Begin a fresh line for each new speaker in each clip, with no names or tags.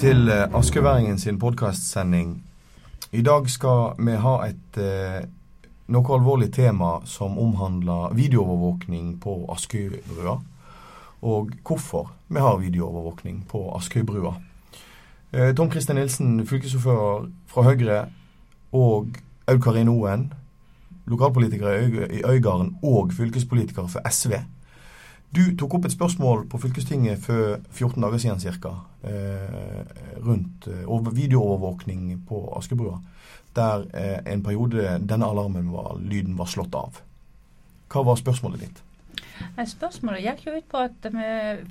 til Askeværingen Askøværingen sin podkastsending. I dag skal vi ha et eh, noe alvorlig tema som omhandler videoovervåkning på Askøybrua. Og hvorfor vi har videoovervåkning på Askøybrua. Eh, Tom Christian Nilsen, fylkesordfører fra Høyre, og Aud Karin Oen, lokalpolitiker i Øygarden og fylkespolitiker for SV. Du tok opp et spørsmål på fylkestinget for 14 dager siden ca. Eh, rundt eh, over- videoovervåkning på Askebrua. Der eh, en periode denne alarmen var, lyden var slått av. Hva var spørsmålet ditt?
Spørsmålet gikk jo ut på at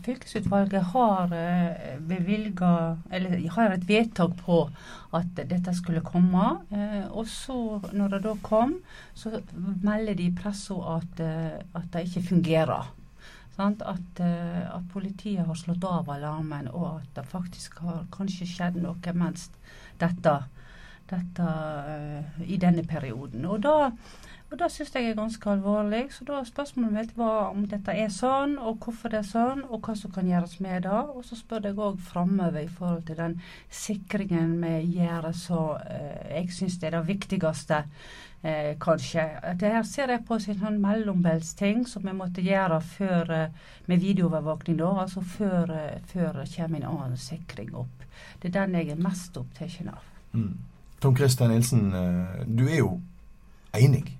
fylkesutvalget har bevilga Eller har et vedtak på at dette skulle komme. Og så, når det da kom, så melder de i pressa at, at det ikke fungerer. At, eh, at politiet har slått av alarmen, og at det faktisk har kanskje skjedd noe mens dette, dette eh, i denne perioden. Og da og det syns jeg er ganske alvorlig. Så da spørsmålet mitt var om dette er sånn, og hvorfor det er sånn, og hva som kan gjøres med det. Og så spør jeg òg framover i forhold til den sikringen vi gjør, så eh, jeg syns det er det viktigste. Eh, kanskje. Det her ser jeg på som en sånn mellombelsting som vi måtte gjøre før eh, med videoovervåkning, da. Altså før, eh, før det kommer en annen sikring opp. Det er den jeg er mest opptatt av.
Mm. Tom Christian Nilsen, eh, du er jo enig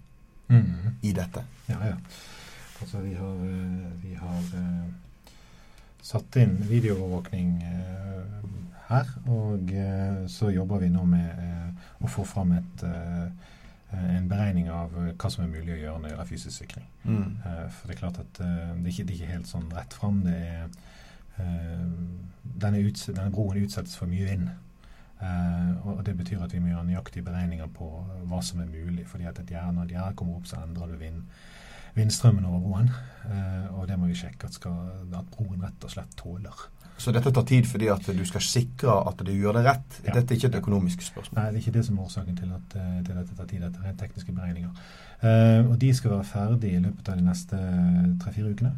Mhm.
i dette.
Ja, ja. Altså, vi har, eh, vi har eh, satt inn videoovervåkning eh, her, og så jobber vi nå med å få fram et, en beregning av hva som er mulig å gjøre når det gjelder fysisk sikring.
Mm.
For det er klart at det, er ikke, det er ikke helt sånn rett fram. Det er, denne, denne broen utsettes for mye vind. Eh, og det betyr at vi må gjøre nøyaktige beregninger på hva som er mulig. fordi at et gjerde, når et gjerde kommer opp, så endrer du vind, vindstrømmen over broen. Eh, og det må vi sjekke at, skal, at broen rett og slett tåler.
Så dette tar tid fordi at du skal sikre at du gjør det rett.
Ja.
Dette er ikke et økonomisk spørsmål.
Nei, det er ikke det som er årsaken til at, eh, til at dette tar tid. Dette er tekniske beregninger. Eh, og de skal være ferdige i løpet av de neste tre-fire ukene.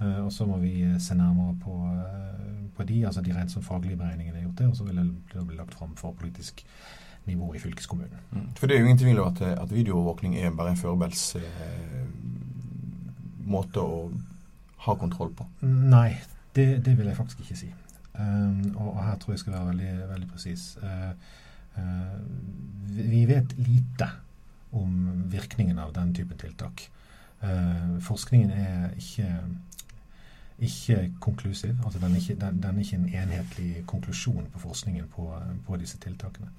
Eh, og så må vi eh, se nærmere på, eh, på de, altså de rent som faglige beregningene er gjort der, og så vil det bli- lagt fram for politisk nivå i fylkeskommunen.
Mm. For det er jo ingen tvil om at, at videoovervåkning er bare en førebels eh, måte å ha kontroll på.
Nei, det, det vil jeg faktisk ikke si. Um, og, og her tror jeg skal være veldig, veldig presis. Uh, uh, vi vi vet lite om virkningen av den typen tiltak. Uh, forskningen er ikke, ikke konklusiv. Altså den, er ikke, den, den er ikke en enhetlig konklusjon på forskningen på, på disse tiltakene.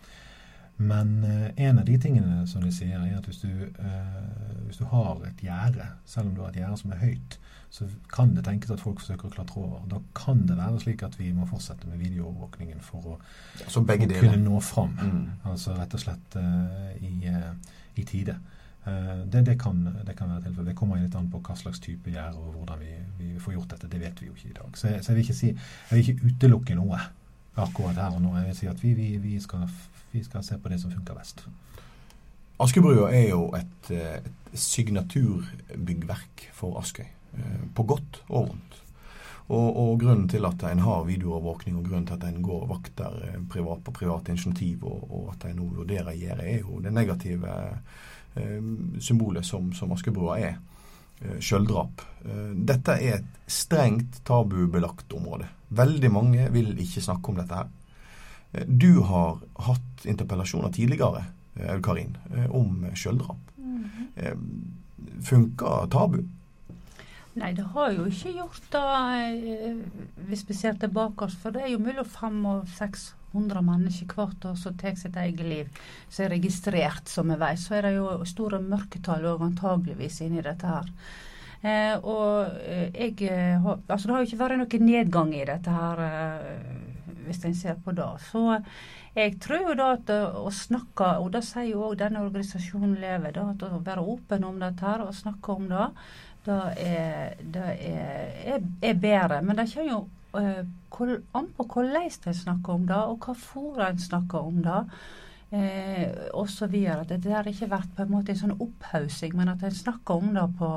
Men eh, en av de tingene som de sier, er at hvis du, eh, hvis du har et gjerde, selv om du har et gjerde som er høyt, så kan det tenkes at folk forsøker å klatre over. Da kan det være slik at vi må fortsette med videoovervåkningen for å, for kunne nå fram.
Mm.
Altså rett og slett eh, i, eh, i tide. Eh, det, det, kan, det kan være tilfellet. Det kommer litt an på hva slags type gjerde og hvordan vi, vi får gjort dette. Det vet vi jo ikke i dag. Så, jeg- så jeg, vil si, jeg vil ikke utelukke noe akkurat her og nå. Jeg vil si at vi, vi, skal, vi skal se på det som funker best.
Askebrua er jo et, et signaturbyggverk for Askøy. eh, På godt og vondt. Og, og grunnen til at en har videoovervåkning, og grunnen til at en går vakter eh, privat på privat initiativ, og, og at en nå vurderer gjøre, er jo det negative symbolet som, som Askebrua er. Sjøldrap. Eh, dette er et strengt tabubelagt område. Veldig mange vil ikke snakke om dette her. Eh, Du har hatt interpellasjoner tidligere, eh, Karin, om om Mm -hmm. Funker tabu?
Nei, det har jo ikke gjort det eh, hvis vi ser tilbake oss. For det er jo mellom fem og 600 mennesker hvert år som tar sitt eget liv, som er registrert, som vi vet. Så er det jo store mørketall òg antageligvis inni dette her. Eh, og eh, jeg eh, Altså, det har jo ikke vært noen nedgang i dette her, eh, hvis en ser på det. Så jeg tror jo da at eh, å snakke, og det sier jo òg denne organisasjonen Lever, da, at å være åpen om dette her og snakke om det, det er, er, er, er bedre. Men det kommer jo an på hvordan de snakker om det, og hva fora en snakker om det. Eh, og så videre. Det har ikke vært på en måte en sånn opphaussing, men at en snakker om det på,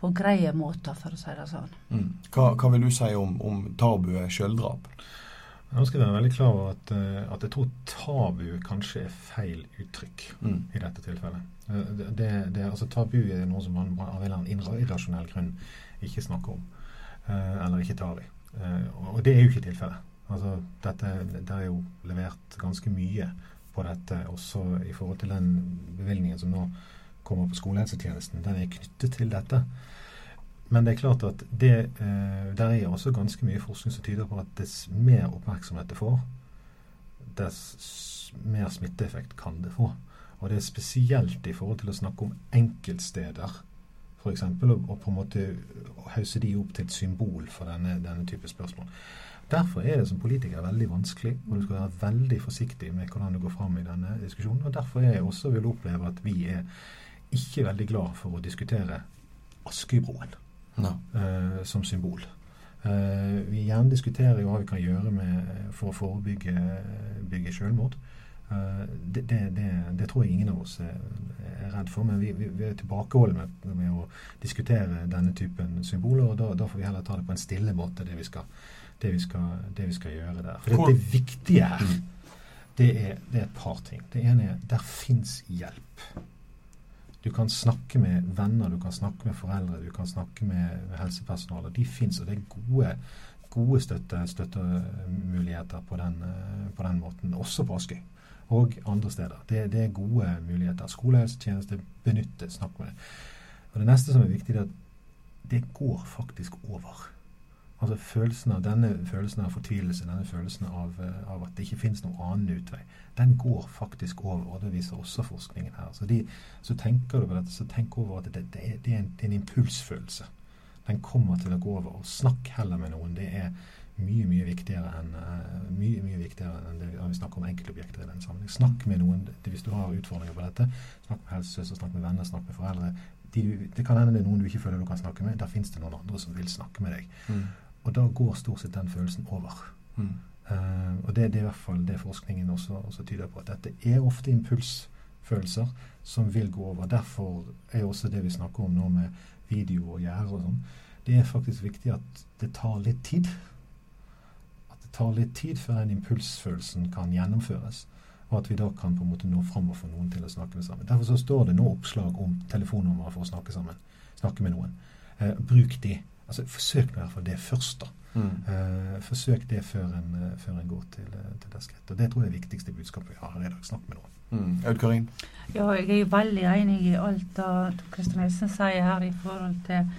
på greie måter, for å si det sånn.
Mm. Hva, hva vil du si om, om tabuet skjølldrap?
Nå skal være veldig klar over at, uh, at jeg tror tabu kanskje er feil uttrykk mm. i dette tilfellet. Uh, det, det, altså Tabu er noe som man av en eller annen irrasjonell grunn ikke snakker om. Eller ikke tar i. og det er jo ikke tilfellet. Altså, dette, det er jo levert ganske mye på dette, også i forhold til den bevilgningen som nå kommer på skolehelsetjenesten. Den er knyttet til dette. Men det er klart at det, eh, der er også ganske mye forskning som tyder på at dess mer oppmerksomhet det får, dess mer smitteeffekt kan det få. Og det er spesielt i forhold til å snakke om enkeltsteder, f.eks., og, og på en måte hause de opp til et symbol for denne, denne type spørsmål. Derfor er det som politiker veldig vanskelig, og du skal være veldig forsiktig med hvordan du går fram i denne diskusjonen. Og derfor er jeg også vil oppleve at vi er ikke veldig glad for å diskutere Askøybroen no. uh, som symbol. Uh, vi gjerne diskuterer hva vi kan gjøre med, for å forebygge selvmord. Uh, det, det, det, tror jeg ingen av oss er, er redd for, men vi, vi, vi er tilbakeholdne med, med, å diskutere denne typen symboler. og da, da, får vi heller ta det på en stille måte, det vi skal, vi skal, vi skal gjøre der. For det, viktige her, det er, er et par ting. Det ene er der fins hjelp. Du kan snakke med venner, du kan snakke med foreldre, du kan snakke med helsepersonale. De fins, og det er gode, gode støtte, støttemuligheter på den, eh, på den, måten, også på Askøy og andre steder. Det, det er gode muligheter. Skolehelsetjeneste, benytte, snakk med det. Og Det neste som er viktig, er at det går faktisk over. Altså følelsen av Denne følelsen av fortvilelse, denne følelsen av, eh, av at det ikke finnes noen annen utvei, den går faktisk over. og Det viser også forskningen her. Så, de, så tenker du på dette, så tenk over at det, det, det, er en, det, er, en, impulsfølelse. Den kommer til å gå over. og Snakk heller med noen. Det er mye mye viktigere enn mye, mye viktigere enn det vi snakker om enkeltobjekter i den sammenheng. Snakk med noen hvis du har utfordringer på dette. Snakk med helsesøster, snakk med venner, snakk med foreldre. De, det kan hende det er noen du ikke føler du kan snakke med. Da fins det noen andre som vil snakke med deg. Mm. Og da går stort sett den følelsen over. Mm. Uh, og det, det, er i hvert fall det forskningen også, også, tyder på. At dette er ofte impulsfølelser som vil gå over. Derfor er også det vi snakker om nå med video og gjerde og sånn, det er faktisk viktig at det tar litt tid. Tar litt tid før den impulsfølelsen kan gjennomføres. Og at vi da kan på en måte nå fram og få noen til å snakke med sammen. Derfor så står det nå oppslag om telefonnummer for å snakke sammen. Snakke med noen. Eh, bruk de altså Forsøk i hvert fall det først. da. Mm. Eh, forsøk det før en, uh, før en går til, uh, til det skrittet. Og Det tror jeg er det viktigste budskapet vi har her i dag. Snakk med noen.
Mm. Aud Karin?
Ja, jeg er jo veldig enig i alt det Kristian Nilsen sier her i forhold til,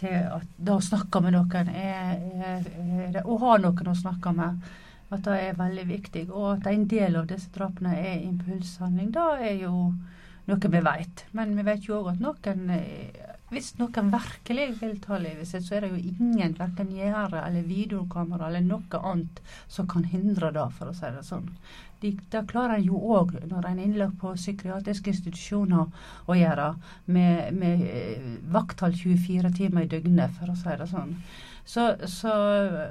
til at det å snakke med noen er, er, er, Å ha noen å snakke med. At det er veldig viktig. Og at en del av disse drapene er impulshandling. Det er jo noe vi vet. Men vi vet jo òg at noen hvis noen virkelig vil ta livet sitt, så er det jo ingen, verken gjerde eller videokamera eller noe annet som kan hindre det, for å si det sånn. De, det klarer en jo òg når en er innlagt på psykiatriske institusjoner å gjøre, med, med vakthold vakttall 24 timer i døgnet, for å si det sånn. Så, så,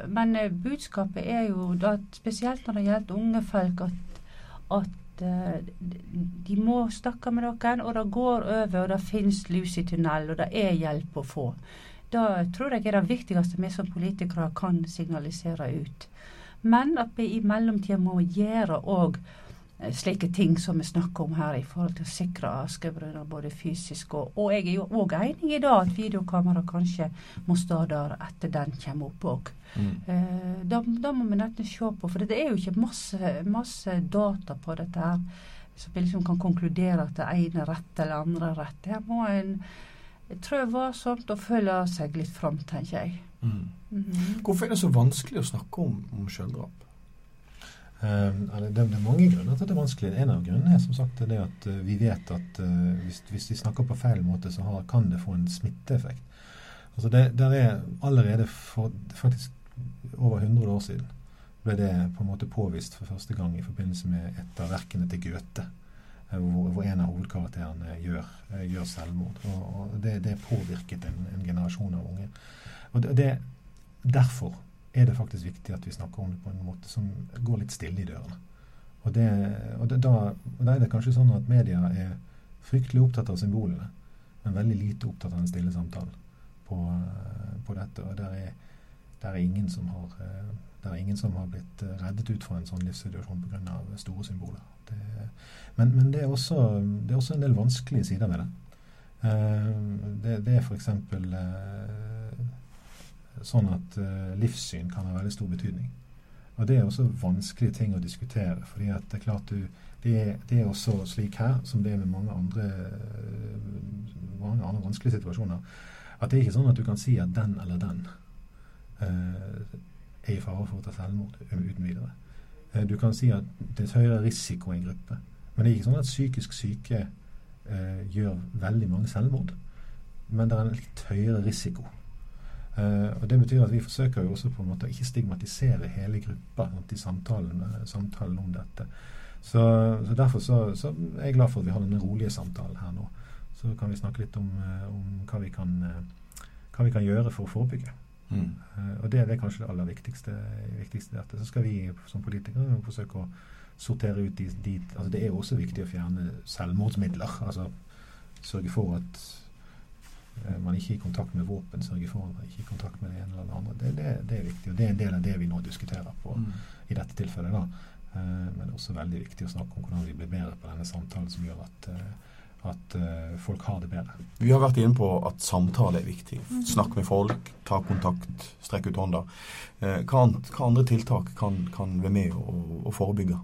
men eh, budskapet er jo da, spesielt når det gjelder unge folk, at, at Eh, de må snakke med noen, og det går over, og det finnes lys i tunnel, og det er hjelp å få. Det tror jeg er det viktigste vi som politikere kan signalisere ut. Men at vi i mellomtida må gjøre òg Eh, slike ting som vi snakker om her i forhold til å sikre askebrønner både fysisk og Og jeg er jo òg enig i det at videokamera kanskje må stå der etter den kommer opp òg. Mm. Eh, da, må vi nesten se på, for det er jo ikke masse, masse data på dette her som vi liksom kan konkludere at det ene er rett eller andre er rett. Her må en trå varsomt og følge seg litt fram, tenker jeg. Mm.
Mm -hmm. Hvorfor er det så vanskelig å snakke om, om selvdrap?
Um, det, er mange grunner til at det er vanskelig. En av grunnene er som sagt det at uh, vi vet at uh, hvis, hvis, de snakker på feil måte, så har, kan det få en smitteeffekt. Altså det, der er allerede for faktisk over 100 år siden ble det på en måte påvist for første gang i forbindelse med et av verkene til Goethe. Hvor, hvor en av hovedkarakterene gjør, gjør selvmord. Og, og det, det, påvirket en, en, generasjon av unge. Og det, derfor er det faktisk viktig at vi snakker om det på en måte som går litt stille i dørene. Og, det, og det, da, da, er det kanskje sånn at media er fryktelig opptatt av symbolene, men veldig lite opptatt av den stille samtalen på, på dette. Og der er, der er har, Det er ingen som har blitt eh, reddet ut fra en sånn livssituasjon pga. store symboler. Det, men, men er også, det, er også, en del vanskelige sider ved det. Det, det er f.eks. Sånn at uh, livssyn kan ha veldig stor betydning. Og det er også vanskelige ting å diskutere. fordi det er klart du, det er, det er også slik her, som det er med mange andre, mange andre vanskelige situasjoner, at det er ikke sånn at du kan si at den eller den er i fare for å ta selvmord uten videre. Du kan si at det er høyere risiko i en gruppe. Men det er ikke sånn at psykisk syke eh, gjør veldig mange selvmord. Men det er en litt høyere risiko. Eh, og Det betyr at vi forsøker jo også på en måte å ikke stigmatisere hele gruppa i samtalen, samtalen, om dette. Så, så Derfor så, så, er jeg glad for at vi har denne rolige samtalen her nå. Så kan vi snakke litt om, eh, om hva, vi kan, eh, hva, vi kan, gjøre for å forebygge. Mm. Uh, og det, det, er kanskje det aller viktigste. viktigste dette. Så skal vi som politikere forsøke å sortere ut de, de altså Det er jo også viktig å fjerne selvmordsmidler. altså Sørge for at uh, man ikke er i kontakt med våpen. sørger for at man ikke er i kontakt med det ene eller det andre. Det, det, det, er viktig, og det er en del av det vi nå diskuterer på mm. i dette tilfellet. da. Uh, men det er også veldig viktig å snakke om hvordan vi blir bedre på denne samtalen som gjør at uh, at uh, folk har det bedre.
Vi har vært inne på at samtale er viktig. Snakk med folk, ta kontakt, strekk ut hånda. Hva, hva, andre tiltak kan, kan være med å, å forebygge?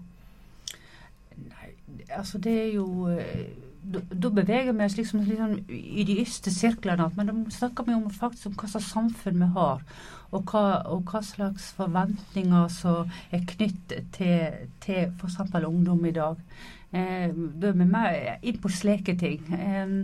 altså det er jo eh, da, beveger vi oss liksom sånn i de ytterste sirklene. Men da snakker vi om faktisk om hva slags samfunn vi har, og hva, og hva slags forventninger som er knyttet til, til f.eks. ungdom i dag. Eh, da er vi mer inn på sleketing. Eh,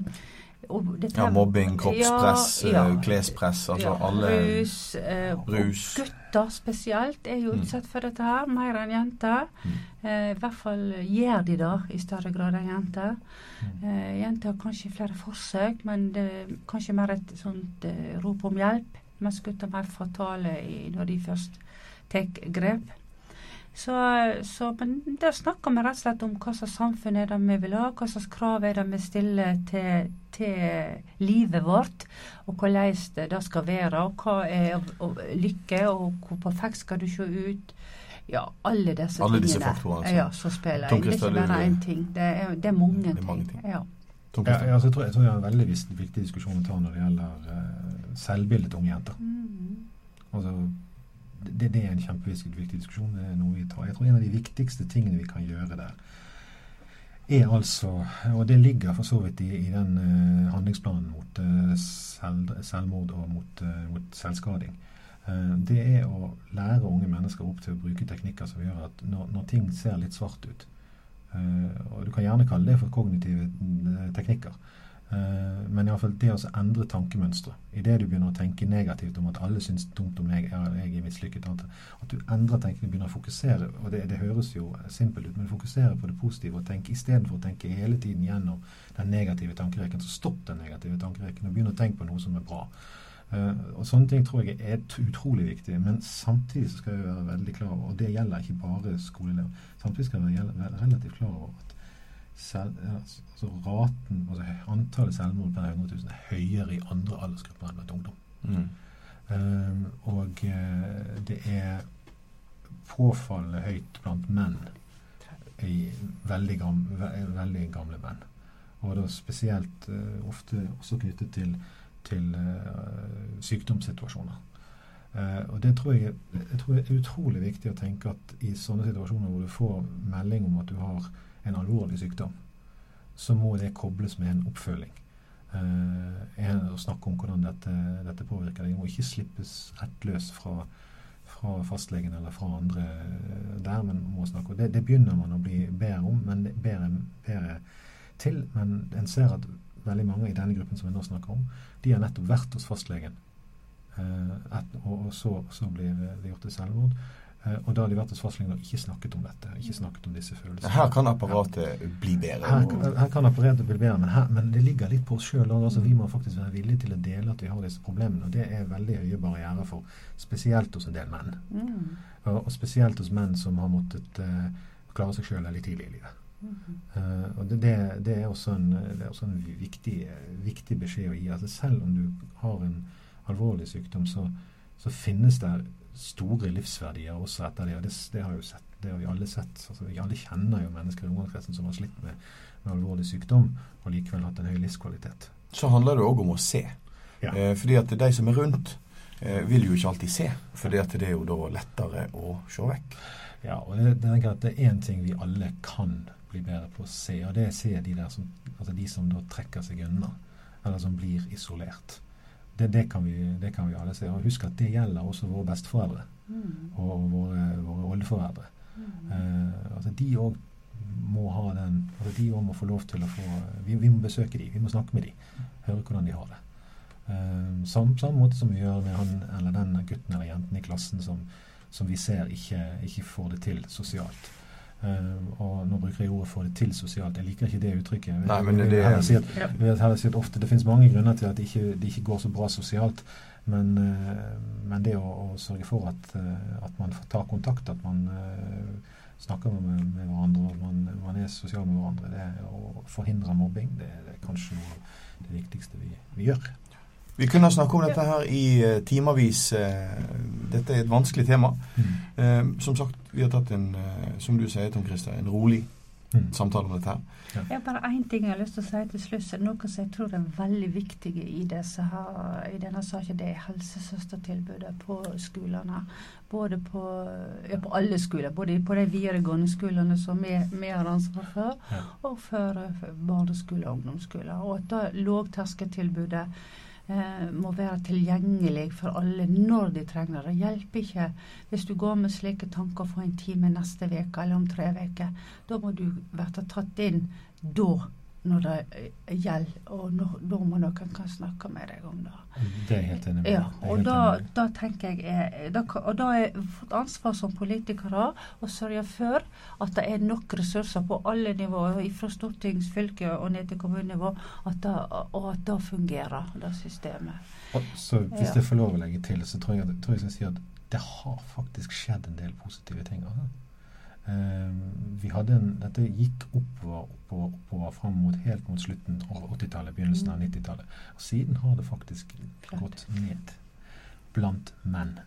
ja, mobbing, kroppspress, ja, ja. Eh, klespress, altså ja, alle
Rus. Eh, rus. Og gutter spesielt er jo mm. utsatt for dette her, mer enn jenter. Mm. Eh, I hvert fall gjør de det i større grad enn jenter. Mm. Eh, jenter har kanskje flere forsøk, men det er kanskje mer et sånt eh, rop om hjelp. Mens gutter er mer fatale i, når de først tar grep. Så, så, men der snakker vi rett og slett om hva slags samfunn er det vi vil ha, hva slags krav er det vi stiller til, til livet vårt, og hvordan det, det skal være, og hva er og, lykke, og hvor perfekt skal du se ut. Ja, alle disse
alle tingene. Disse faktorene,
altså. Ja, så spiller inn. Det er ikke bare én ting. Det er, det er mange, det er mange ting. ting. Ja.
Ja, altså, jeg, tror, jeg tror det er en veldig viktig diskusjon å ta når det gjelder uh, selvbildet til unge jenter. Mm. Altså det, det, er en kjempeviktig diskusjon. Det er noe vi tar. Jeg tror en av de viktigste tingene vi kan gjøre der, er altså Og det ligger for så vidt i, i den uh, handlingsplanen mot uh, selv, selvmord og mot, uh, mot selvskading. det er å lære unge mennesker opp til å bruke teknikker som gjør at når, når ting ser litt svart ut Og du kan gjerne kalle det for kognitive teknikker. Uh, men iallfall det å endre tankemønstre. Idet du begynner å tenke negativt om at alle syns dumt om meg, eller jeg er mislykket, at du endrer tenkningen, begynner å fokusere og det, det, høres jo simpelt ut, men fokusere på det positive og tenke istedenfor å tenke hele tiden gjennom den negative tankereken. så stopp den negative tankereken og begynn å tenke på noe som er bra. Uh, og Sånne ting tror jeg er utrolig viktig, men samtidig så skal vi være veldig klar over, og det gjelder ikke bare skoleelever, samtidig skal vi være relativt klar over at selv, altså raten, altså antallet selvmord per 100 000 er høyere i andre aldersgrupper enn blant ungdom. Mm. Um, og uh, det er påfallende høyt blant menn i veldig gamle, veldig gamle menn. Og da spesielt uh, ofte også knyttet til, til uh, sykdomssituasjoner. og det tror jeg, jeg tror er utrolig viktig å tenke at i sånne situasjoner hvor du får melding om at du har en alvorlig sykdom, så må det kobles med en oppfølging. Uh, å snakke om hvordan dette, dette påvirker deg. Må ikke slippes rett løs fra, fra fastlegen eller fra andre der, men må snakke. Det, det begynner man å bli bedre om, men bedre, bedre til. Men en ser at veldig mange i denne gruppen som vi nå snakker om, de har nettopp vært hos fastlegen. Uh, et, og, og, så, så blir det gjort til selvmord. Eh, og da har de vært hos fastlegen og ikke snakket om dette. ikke snakket om disse følelsene.
Her kan apparatet bli bedre?
Her, her kan apparatet bli bedre, men, her, men, det ligger litt på oss sjøl. Altså, vi må faktisk være villige til å dele at vi har disse problemene. Og det er veldig høye barrierer for, spesielt hos en del menn. Mm. Og, og, spesielt hos menn som har måttet uh, klare seg sjøl veldig tidlig i livet. Mm. Uh, og det, det, det, er også en, er også en viktig, viktig, beskjed å gi. Altså, selv om du har en alvorlig sykdom, så, så finnes det store livsverdier også etter det. og Det, det har, sett, det har vi alle sett. Altså, vi alle kjenner jo mennesker i omgangskretsen som har slitt med, med alvorlig sykdom, og likevel hatt en høy livskvalitet.
Så handler det òg om å se.
Ja.
Eh, fordi at de som er rundt, eh, vil jo ikke alltid se. Fordi at det er jo da lettere å se vekk.
Ja, og det, det, er, det er én ting vi alle kan bli bedre på å se, og det er å se de der som, altså de som da trekker seg unna, eller som blir isolert. Det, det, kan vi, det kan vi alle se. Og husk at det gjelder også våre besteforeldre
Mm.
og våre, våre oldeforeldre.
Mm.
Eh, altså de òg må ha den altså De òg må få lov til å få vi, vi må besøke dem, vi må snakke med dem. høre hvordan de har det. Eh, sam, samme måte som vi gjør med han eller den gutten eller jenten i klassen som, som vi ser ikke, ikke får det til sosialt. Eh, og nå bruker jeg ordet 'få det til sosialt'. Jeg liker ikke det uttrykket.
Nei, men
jeg vil
det-
vil heller si at ofte Det finnes mange grunner til at det ikke, det ikke går så bra sosialt. Men, uh, men det å, å sørge for at, uh, at man får ta kontakt, at man eh, snakker med, med hverandre, at man, man er sosial med hverandre, det å forhindre mobbing, det, det er kanskje noe det viktigste vi, vi gjør.
Vi kunne snakke om dette her i uh, timevis. eh, dette er et vanskelig tema. Eh, som sagt, vi har tatt en, eh, som du sier, Tom Christer, en rolig
Mm.
samtale om dette her.
Jeg har bare én ting jeg har lyst til å si til slutt. Noe som jeg tror er veldig viktig i, disse her, i denne saken, det er helsesøstertilbudet på skolene. Både på, ja, på alle skoler. Både på de videregående skolene som vi, har ansvar for,
Ja.
og for, for barneskoler og ungdomsskoler. Og at da lavterskeltilbudet eh, må være tilgjengelig for alle når de trenger det. Det hjelper ikke hvis du går med slike tanker for en time neste uke eller om tre uker. Da må du bli tatt inn da, når det eh, gjelder, og når, når noen kan snakke med deg om det.
Det er helt enig med.
Ja, og da, da tenker jeg da, Og da har jeg fått ansvar som politikere å sørge for at det er nok ressurser på alle nivåer, fra stortings, fylke og ned til kommunenivå, at det, og at det fungerer, det systemet.
Og så hvis
Ja.
jeg får lov å legge til, så tror jeg, tror jeg skal si at det har faktisk skjedd en del positive ting. Altså. Eh, vi hadde en, dette gikk oppover, oppover, oppover fram mot, helt mot slutten av 80-tallet, begynnelsen av 90-tallet. Og siden har det faktisk gått ned blant menn.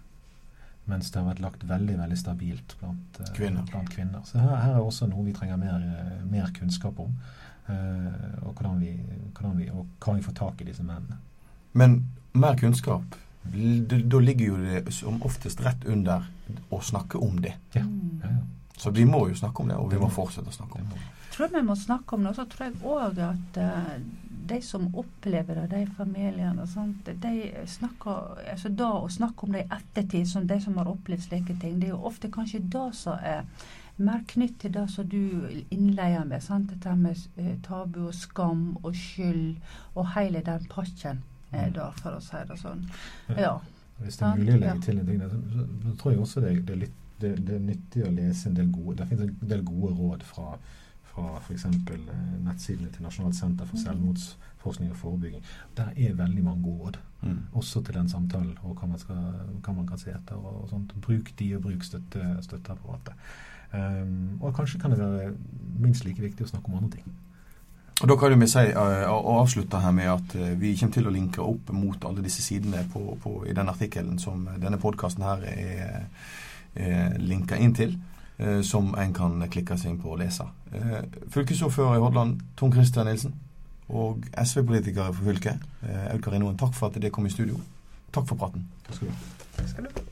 Mens det har vært lagt veldig veldig stabilt blant, eh,
Kvinner.
blant kvinner. Så her, her er også noe vi trenger mer, eh, mer kunnskap om. eh, og, hvordan vi, hvordan vi, og hva vi får tak i disse mennene.
Men mer kunnskap, da ligger jo det som oftest rett under å snakke om det.
Ja,
Mm.
ja, ja.
Så vi må jo snakke om det, og vi må fortsette å snakke om det.
tror vi må snakke om det. Og så tror jeg òg at uh, de som opplever det, de familiene sant? de snakker, altså Da å snakke om det i ettertid, som de som har opplevd slike ting, det er jo ofte kanskje det som er mer knytt til det som du innleier med. sant? Dette med eh, tabu og skam og skyld og hele den pakken er der, for å si det sånn. Ja.
Hvis det er mulig å legge til en ting, så, så, så tror jeg også det, det, er litt, det, det er nyttig å lese en del gode Det finnes en del gode råd fra, fra f.eks. Eh, nettsidene til Nasjonalt senter for
Mm.
selvmordsforskning og forebygging. Der er veldig mange gode råd,
Mm.
også til den samtalen og hva man, skal, hva man kan se etter. og sånt. Bruk de, og bruk støtte, støtteapparatet. Um, og kanskje kan det være minst like viktig å snakke om andre ting.
Og Da kan vi si, uh, avslutte her med at eh, vi kommer til å linke opp mot alle disse sidene på, på, i den artikkelen som denne podkasten her er, er linka inn til, eh, som en kan klikke seg inn på og lese. Eh, Fylkesordfører i Hordaland, Tom Christian Nilsen, og SV-politiker for fylket, eh, Aud Karinoen, takk for at dere kom i studio. Takk for praten.
Takk skal du ha.